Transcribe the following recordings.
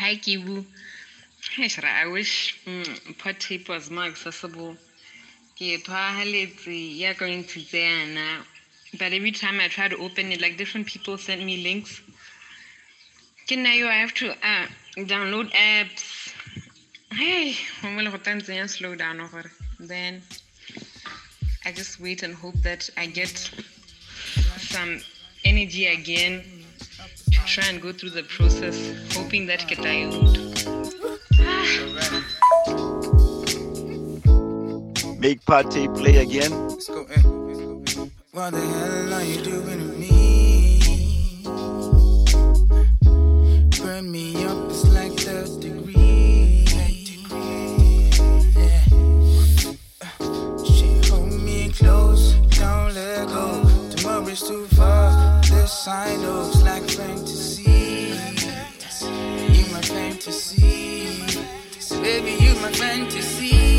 Hi, Kibu. I wish mm, pod tape was more accessible. Ya going to Zana. But every time I try to open it, like different people send me links. Can now I have to uh, download apps. Hey, slow down over. Then I just wait and hope that I get some energy again try and go through the process, hoping that get diluted. Make Pate play again. Let's go in. Let's go eh. in. What the hell are you doing to me? Burn me up, it's like third degree. Yeah. She hold me close, don't let go. Tomorrow's too far. This I know my fantasy.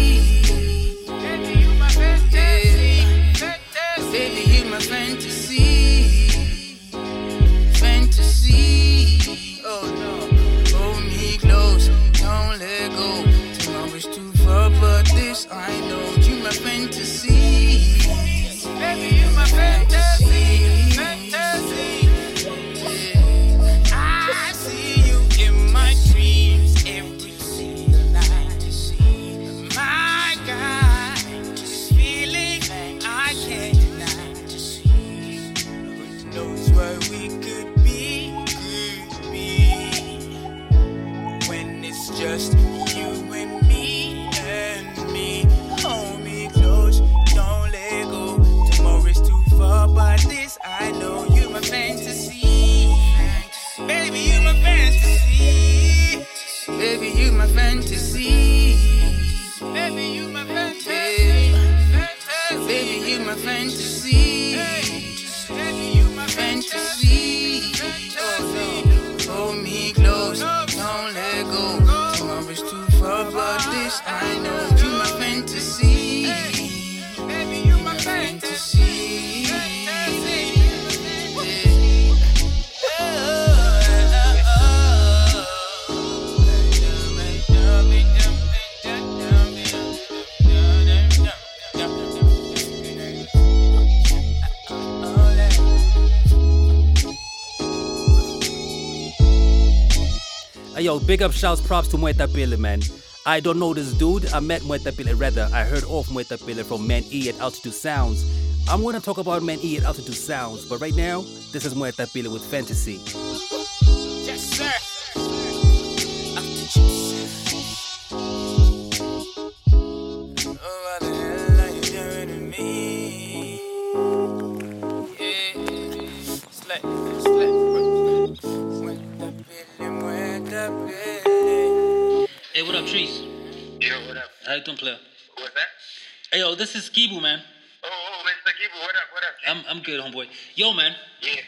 Yo, big up shouts, props to Mueta Pele, man. I don't know this dude. I met Mueta Pele, rather, I heard of Mueta Pele from Man E at Altitude Sounds. I'm gonna talk about Man E at Altitude Sounds, but right now, this is Mueta Pele with Fantasy. Hey, what up, Trees? Yo, what up? How you doing, player? What's that? Hey, yo, this is Kibu, man. Oh, oh, Mr. Kibu, what up, what up? I'm, I'm good, homeboy. Yo, man. yeah.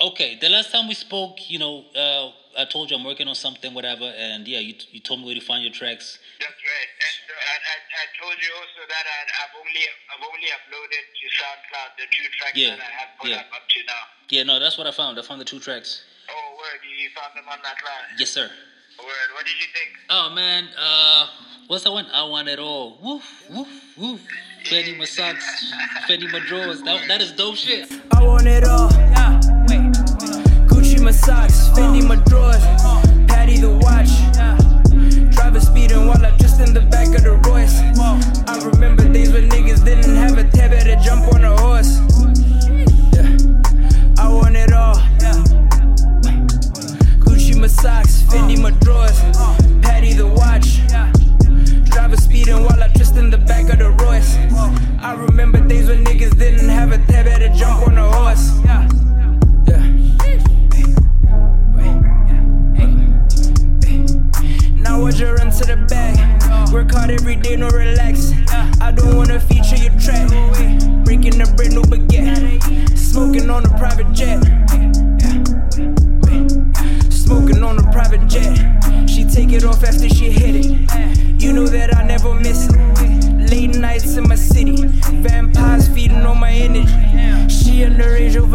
Okay, the last time we spoke, you know, uh, I told you I'm working on something, whatever, and yeah, you, you told me where to find your tracks. That's right. And uh, I, I, told you also that I, I've only I've only uploaded to SoundCloud the two tracks Yeah, that I have put yeah. up up to now. Yeah, no, that's what I found. I found the two tracks. Oh, word, you, you found them on that line? Yes, sir. Word, what did you think? Oh man, uh, what's that one? I want it all. Woof, woof, woof. Fendi my socks, Fendi my drawers. That, that is dope shit. I want it all. Gucci my socks, Fendi my drawers,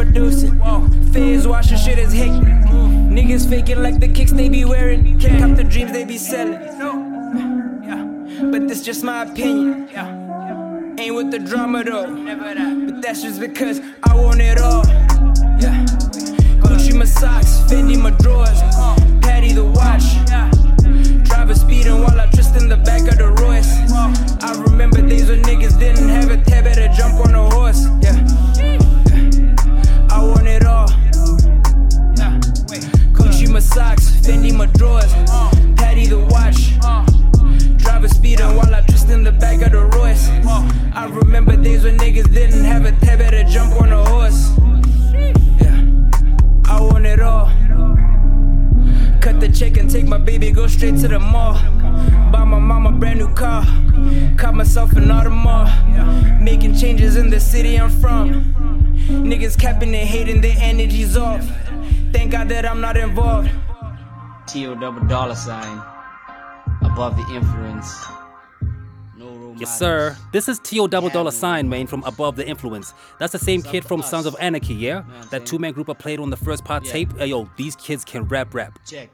overdosing. Phase washing shit is hectic. Niggas faking like the kicks they be wearing. Can't cop the dreams they be selling. Yeah. But this just my opinion. Ain't with the drama though. But that's just because I want it all. Yeah. Gucci my socks, Fendi my drawers, Patek the watch. Driver speeding while I twist in the back of the Royce. I remember days when niggas didn't have a tab, better jump on a horse. Yeah. I want it all. Gucci my socks, Fendi my drawers, Patek the watch. Driver speeding while I twist in the back of the Royce. I remember days when niggas didn't have a tab, better jump on a horse. Yeah. I want it all. Cut the check and take my baby, go straight to the mall. Buy my mom a brand new car. Caught myself an Audemars. Making changes in the city I'm from. Niggas capping and hating, their energy's off. Thank God that I'm not involved. T.O. double dollar sign. Above the influence. Yes, sir. This is T.O. Double Dollar Sign, man, from Above the Influence. That's the same kid from Sons of Anarchy, yeah? That two man group I played on the first part Yeah. tape. Hey, yo, these kids can rap rap. Check.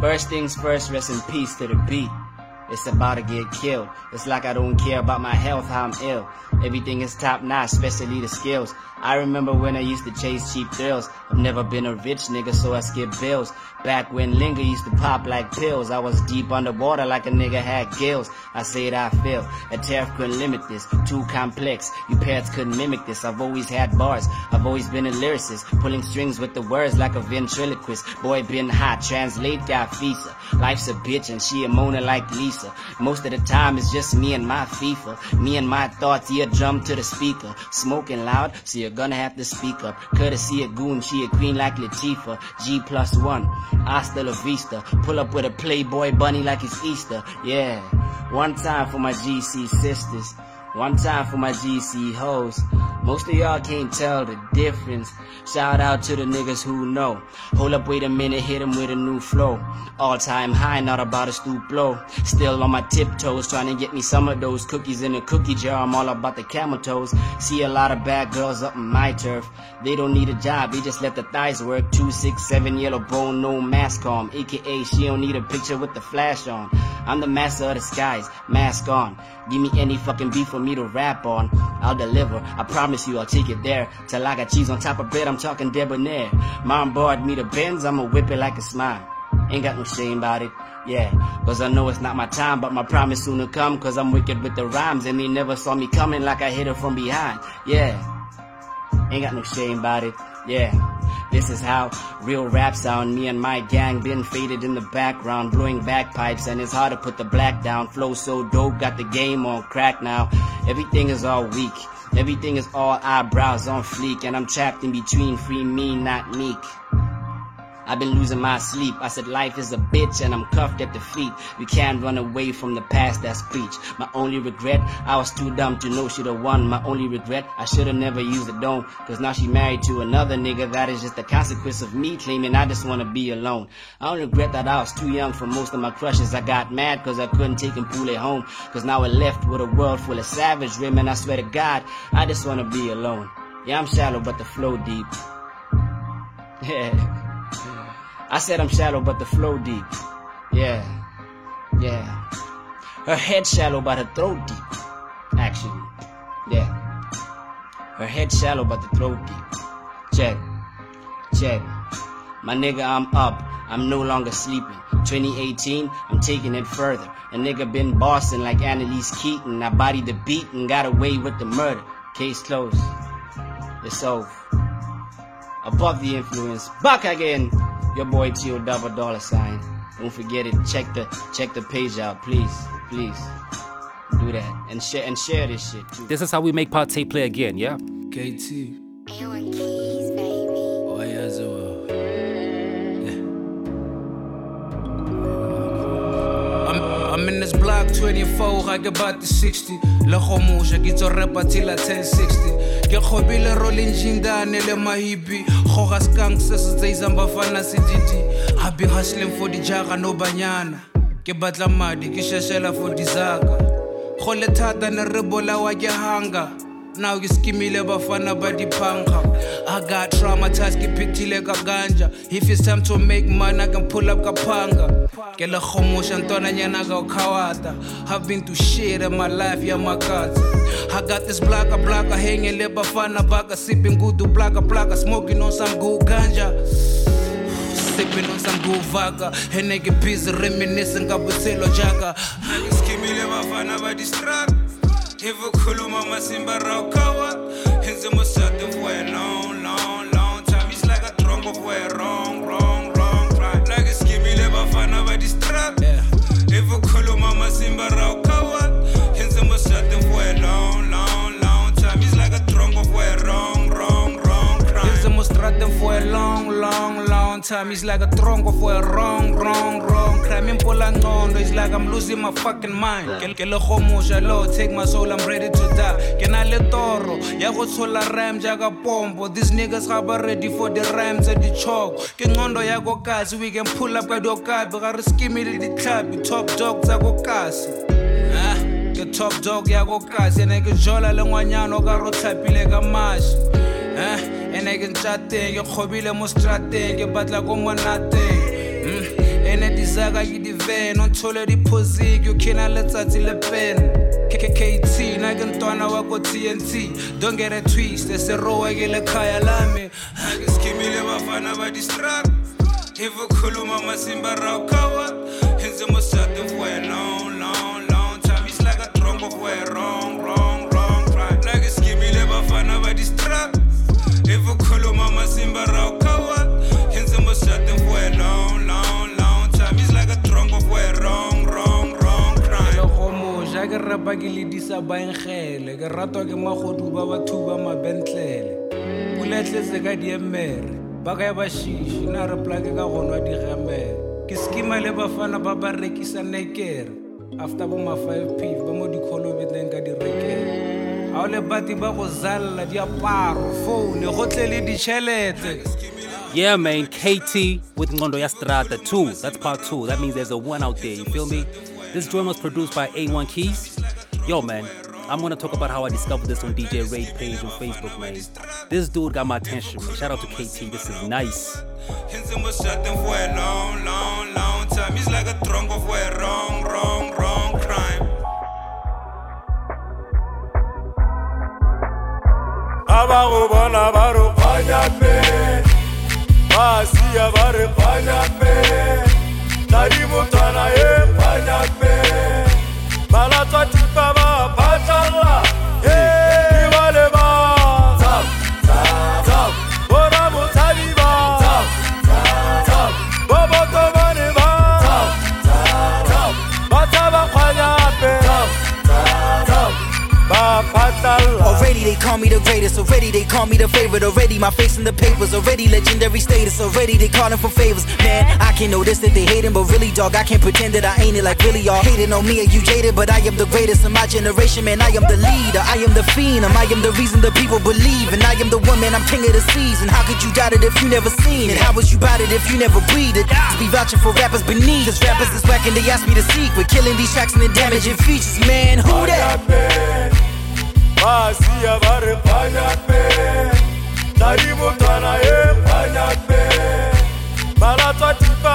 First things first, rest in peace to the beat. It's about to get killed. It's like I don't care about my health, how I'm ill. Everything is top notch, especially the skills. I remember when I used to chase cheap thrills. I've never been a rich nigga, so I skip bills. Back when Linger used to pop like pills, I was deep underwater like a nigga had gills. I said I feel. A tariff couldn't limit this, too complex. You parents couldn't mimic this. I've always had bars, I've always been a lyricist. Pulling strings with the words like a ventriloquist. Boy, been hot, translate got visa. Life's a bitch and she a Mona like Lisa. Most of the time it's just me and my FIFA. Me and my thoughts, eardrum to the speaker. Smoking loud, so you're gonna have to speak up. Courtesy a goon, she a queen like Latifah. G plus one, hasta la vista. Pull up with a playboy bunny like it's Easter. Yeah, one time for my GC sisters. One time for my GC hoes. Most of y'all can't tell the difference. Shout out to the niggas who know. Hold up, wait a minute, hit 'em with a new flow. All time high, not about to stoop low. Still on my tiptoes, trying to get me some of those cookies in a cookie jar. I'm all about the camel toes. See a lot of bad girls up in my turf. They don't need a job, they just let the thighs work. Two, six, seven, yellow bone, no mask on. AKA, she don't need a picture with the flash on. I'm the master of the skies, mask on. Give me any fucking beef me to rap on. I'll deliver, I promise you I'll take it there. Till I got cheese on top of bread, I'm talking debonair. Mom bought me the Benz, I'ma whip it like a smile. Ain't got no shame about it. Yeah, cause I know it's not my time, but my promise soon to come. Cause I'm wicked with the rhymes, and they never saw me coming like I hit her from behind. Yeah, ain't got no shame about it. Yeah, this is how real rap sound. Me and my gang been faded in the background, blowing bagpipes, and it's hard to put the black down. Flow so dope, got the game on crack now. Everything is all weak. Everything is all eyebrows on fleek, and I'm trapped in between free me, not meek. I've been losing my sleep. I said life is a bitch and I'm cuffed at the feet. You can't run away from the past that's preached. My only regret, I was too dumb to know she'd have won. My only regret, I should've never used the dome. Cause now she married to another nigga. That is just the consequence of me claiming I just wanna be alone. I don't regret that I was too young for most of my crushes. I got mad cause I couldn't take and pull it home. Cause now I left with a world full of savage women. I swear to God, I just wanna be alone. Yeah, I'm shallow, but the flow deep. Yeah. I said I'm shallow, but the flow deep. Yeah, yeah. Her head shallow, but her throat deep. Actually, yeah. Her head shallow, but the throat deep. Check, check. My nigga, I'm up. I'm no longer sleeping. 2018, I'm taking it further. A nigga been bossing like Annalise Keating. I bodied the beat and got away with the murder. Case closed. It's over. Above the influence. Back again. Your boy T.O. double dollar sign. Don't forget it. Check the check the page out, please. Please. Do that. And share and share this shit too. This is how we make part tape play again, yeah? KT. I'm, in this block 24, I get about to 60. Le khomusha, ke tso rapa till I 1060. Ke khobile rolling jindane le mahibi. Khoga skunk se se tsaisang bafana se didi. I've been hustling for the jaga no banyana. Ke batla madi, ke sheshela for the zaga. Go le thata ne re bolawa ke hanga. Now you skimile ba diphanga i got traumatized ke phethile ka ganja. If it's time to make money i can pull up kapanga. Ke le khomosha ntwananyana ka ukhawata i've been through shit in my life yeah my makatsa i got this blaka blaka hanging le bafana baka. Sipping good blaka blaka smoking on some good ganja. Sipping on some good vodka. And nigga busy reminiscing ka botshelo jaka. Ke skimile bafana ba distract if ukhuluma masimba ra time it's like a drunk for a wrong wrong wrong. Crime impola ngcondo it's like i'm losing my fucking mind. Ke ke le khomusha lo take my soul i'm ready to die. Ke na le toro ya go tshola ram jaaka pompo these niggas ga ba ready for the rhymes and the chalk. Ke ngcondo ya go kasi we can pull up ka dokabi ga re skimile ditlhapi top dog tsa go kasi ah, top dog ya go kasi ene ke jola le ngwanyana o ka eh? Ene ke ntšhateng ke kgobile mo strateng ke batla ko monateng Mm, ene disaka ke diven o nthole diposic yo khina letsatsi le pen. Kkt na ke ntwana wa ko tnt don't get a twist serowe ke le khaya lami Ha ke skimile bafana ba distract if ukhuluma masimba ra ukawa henze rapa ke le disa baengele ke ratwa ke magodu ba batho ba mabentlele puletletse ka diemere ba ka ya bashiši na re plake ka gonwa digemere ke skima le bafana ba ba rekisa nekere after bo ma-five pif ba mo dikholobeteng ka direkere ga o le bati ba go zalela diaparo foune go tle le ditšhelete Yeah, man, KT with Ngondo Yastrata 2. That's part 2. That means there's a 1 out there, you feel me? This joint was produced by A1 Keys. Yo, man, I'm gonna talk about how I discovered this on DJ Raid page on Facebook, man. This dude got my attention, man. Shout out to KT, this is nice. Henze mosate for a long, long, long time. It's like a drunk for a wrong, wrong, wrong crime. aba go bona ba re kganyape ba sia ba re Already they call me the greatest, already they call me the favorite, already my face in the papers, already legendary status, already they calling for favors. Man, I can notice that they hating, but really, dog, I can't pretend that I ain't it like really y'all hating on me and you jaded, but I am the greatest in my generation, man. I am the leader, I am the fiend. I am the reason the people believe, and I am the one, man. I'm king of the season. How could you doubt it if you never seen it? How was you bout it if you never breathed it? To be vouching for rappers beneath, cause rappers is whack and they ask me to secret, killing these tracks and the damaging features, man. Who that? basiya ba re phanyakme tadibo tana ye phanyakme ba latswa thipa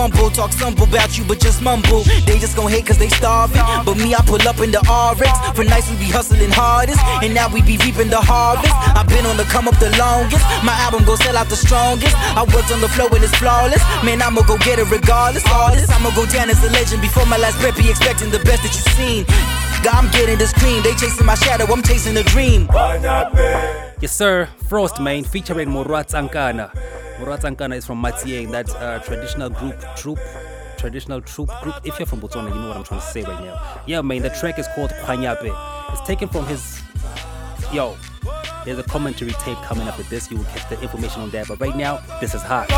fumble. Talk stumble about you, but just mumble. They just gon' hate cause they starving. But me, I pull up in the RX. For nights we be hustling hardest, and now we be reaping the harvest. I've been on the come up the longest. My album gon' sell out the strongest. I worked on the flow and it's flawless. Man, I'ma go get it regardless. Artist, I'ma go down as a legend before my last breath. Be expecting the best that you've seen. God, I'm getting this cream. They chasing my shadow, I'm chasing a dream. Yes, sir. Frost, man, featuring Morat Ankana. Morat Ankana is from Matieng, that uh, traditional group, troop, traditional troop group. If you're from Botswana, you know what I'm trying to say right now. Yeah, man, the track is called Kwanyape. It's taken from his. Yo, there's a commentary tape coming up with this. You will get the information on that. But right now, this is hot.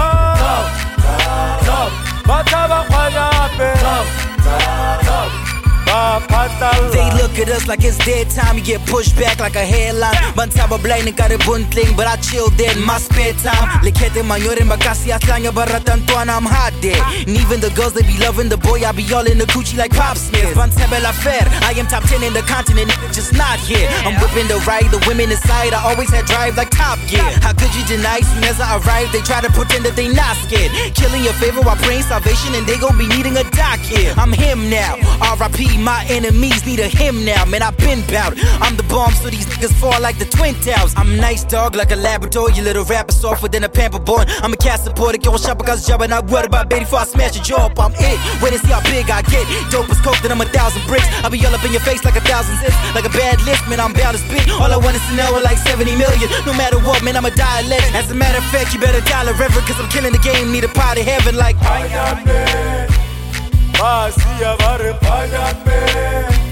They look at us like it's dead time. You get pushed back like a headline. Bantaba blind and got a buntling, but I chill in my spare time. Lekete manyoren bakasi atlanya tuana, I'm hot there. Ah. And even the girls they be loving the boy, I be all in the coochie like Pop Smoke. Bantaba la fair, I am top 10 in the continent, just not here. I'm whipping the ride, the women inside. I always had drive like Top Gear. How could you deny soon as I arrive? They try to pretend that they not scared. Killing your favor while praying salvation, and they gon' be needing a doc here. I'm him now. R.I.P. My enemies need a him now. Man, I've been bout. I'm the bomb, so these niggas fall like the Twin Towers. I'm nice dog like a Labrador. You little rapper softer than a pamper born. I'm a cat supporter, go shop because job and I worry about baby before I smash your jaw up. I'm it. Wait and see how big I get. Dope as coke, then I'm a thousand bricks. I'll be all up in your face like a thousand zips. Like a bad list, man, I'm bound to spit. All I want is to know like 70 million. No matter what, man, I'm a dialect. As a matter of fact, you better dial a reverend, cause I'm killing the game. Need a pot of heaven like. e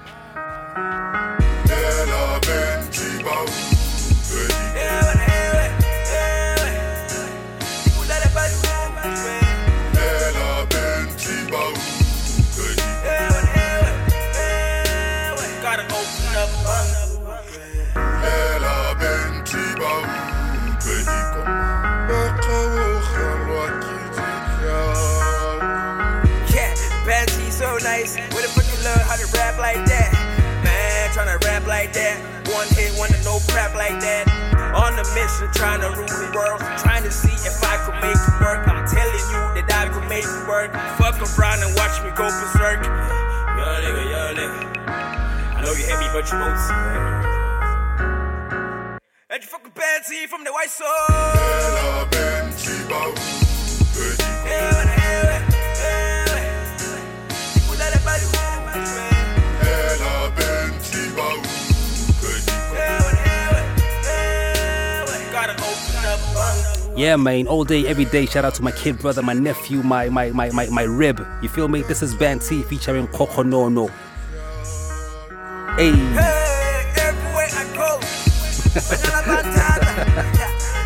like that. On a mission, trying to rule the world. Trying to see if I could make it work. I'm telling you that I could make it work. Fuck around and watch me go berserk. Young nigga, young nigga. I know you hate me, but you won't see it. And you fucking bad from the white soul. Gotta Yeah, man, all day, every day. Shout out to my kid brother, my nephew, my my my my, my rib. You feel me? This is Band T featuring Coco No No. Hey. everywhere I go.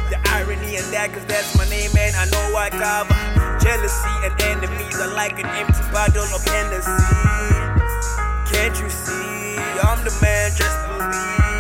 The irony in that, cause that's my name, man. I know I cover. Jealousy and enemies are like an empty bottle of Hennessy. Can't you see? I'm the man, just believe.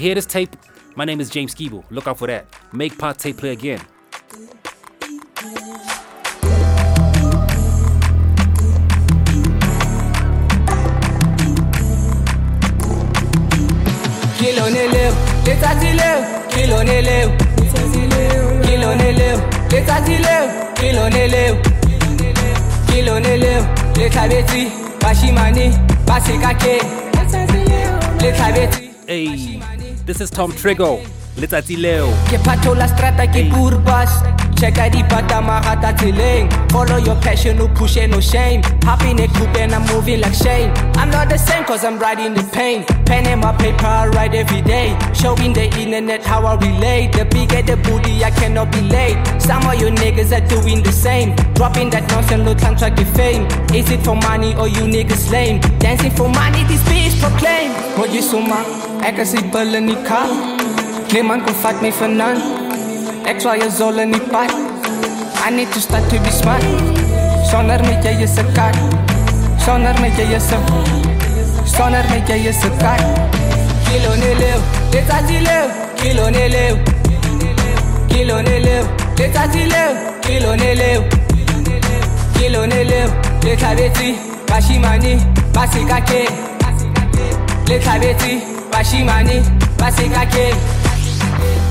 Hear this tape? My name is James Skibo. Look out for that. Make Pate Play Again. Kí ló ní lé o? Létà tí lé o? Kí ló ní lé o? Kí ló ní lé o? Létà tí lé o? Kí ló ní o? Kí ló ní o? Létà betí, Bashimani, Basikake. Létà betí. This is Tom Trigo. Letsatsi leo. Ke phato la strata ke burbas Checka di pata marata tseleng. Follow your passion, no push and no shame. Hop in a coupe and I'm moving like Shane. I'm not the same cause I'm riding the pain Pen and my paper I write every day. Showing the internet how I relate. The bigger the booty I cannot be late. Some of you niggas are doing the same. Dropping that nonsense no time to fame. Is it for money or you niggas lame? Dancing for money this bitch proclaim. Hoor je zomaar, ek is die bulle nie kaal Niemand kon vat my vanaand. Ek swaai jou zol in die pad. I need to start to be smart. Sonder met jy is 'n kat Sonder met jy is 'n Sonder met jy is 'n kat Kilo ne lew, letsatsi lew Kilo ne lew Kilo ne lew, letsatsi lew Kilo ne lew Kilo ne lew, letlhabetsi bashimane ba sekake letlhabetsi bashimane ba sekake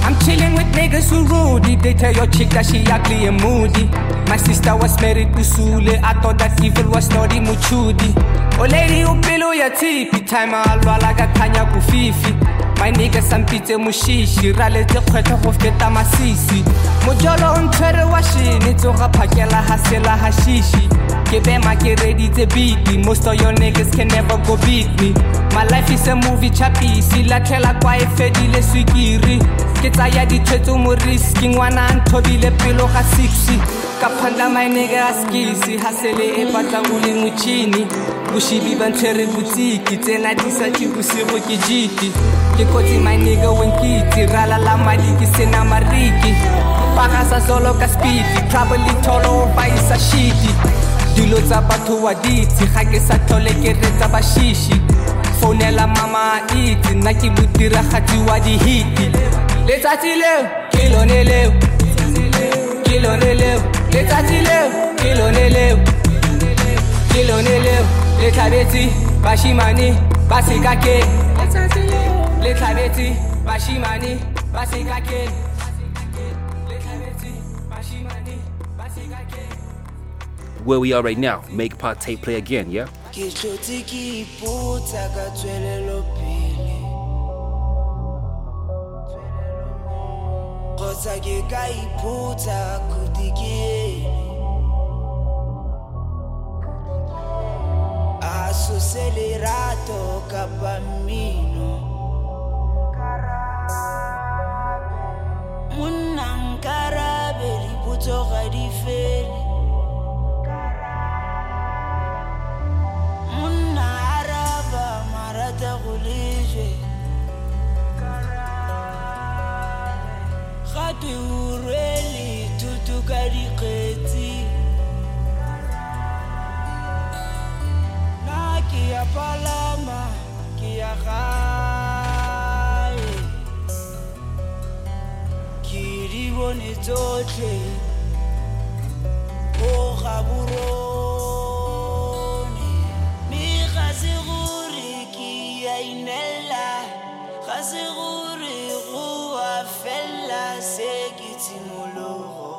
I'm chilling with niggas who rude. They tell your chick that she ugly and moody. My sister was married to Sule. I thought that evil was naughty muchudi. Oh lady, upilo ya tipi. Time alwala ka kanya kufifi. My nigga sampitse mushishi raletse kgwetho go feta masisi. Mojolo o ntshwere wa shene tsoga phakela hasela hashishi ke bema ke reditse beati most of your niggas can never go beat me. My life is a movie chapisi latlhela kwa e fedile swikiri ke tsaya ditshwetso mo riski ngwana a nthobile pelo ga six ka phanda my nigga a skisi hasele e batla o le motšhini boshibi ba ntshwere botsiki tsena di sa ke bosigo ke jiti ke kotsi my nigga wenkitse ralala madi ke sena mariki. Paga sa solo ka speedi trouble tolo ba isa shiti dilo tsa batho wa ditse ga ke sa tlhole ke retsa bashishi. Founela mama a itse nna ke bodiragatsi wa dihiti letsatsi leo ke lone leo. Ke lone leo. Letsatsi leo ke lone leo. Ke lone leo letlhabetsi bashimane ba sekake. Letlhabetsi bashimane ba sekake. Letlhabetsi bashimane ba sekake. Where we are right now. Make part tape play again, yeah? ke tlhotse ke ipotsa ka tswelelopele kgotsa ke ka ipotsa khuti ke ene a sose lerato kapa mmino monna nkarabe dipotso ga di fele tsotlhe o gaborone mme ga se gore ke a inela ga se gore go a fela se ke tshimologo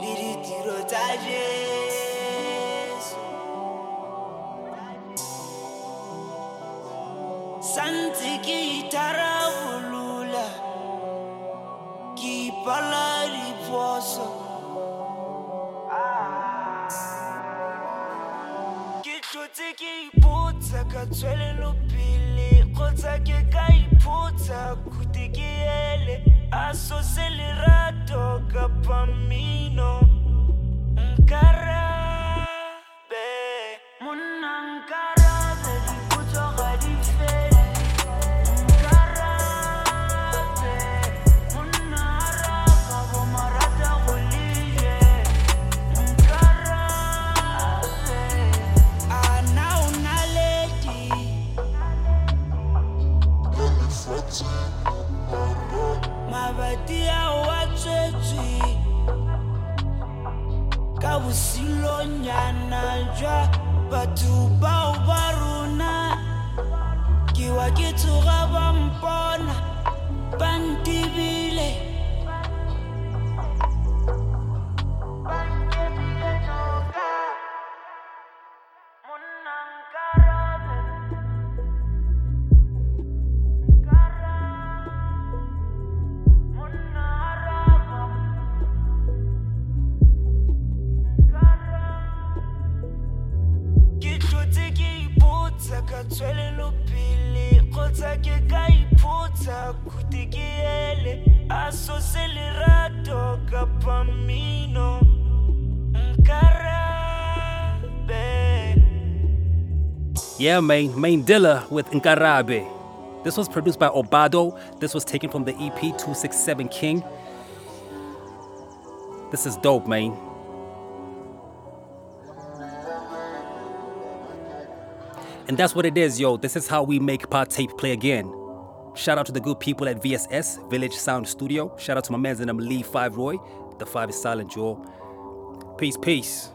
le ditiro tsa jesu. Santse ke itharabolola ipotsa ka tswelelopele kgotsa ke ka ipotsa khuti ke ele a batho bao ba rona ke iphutsa khuti ke ele a so se lerato kapa mmino Yeah, man. Main Dilla with Nkarabe. This was produced by Obado. This was taken from the EP 267 King. This is dope, man. And that's what it is, yo. This is how we make Pod Tape play again. Shout out to the good people at VSS, Village Sound Studio. Shout out to my man Lee Five Roy. The five is silent, Joel. Peace, peace.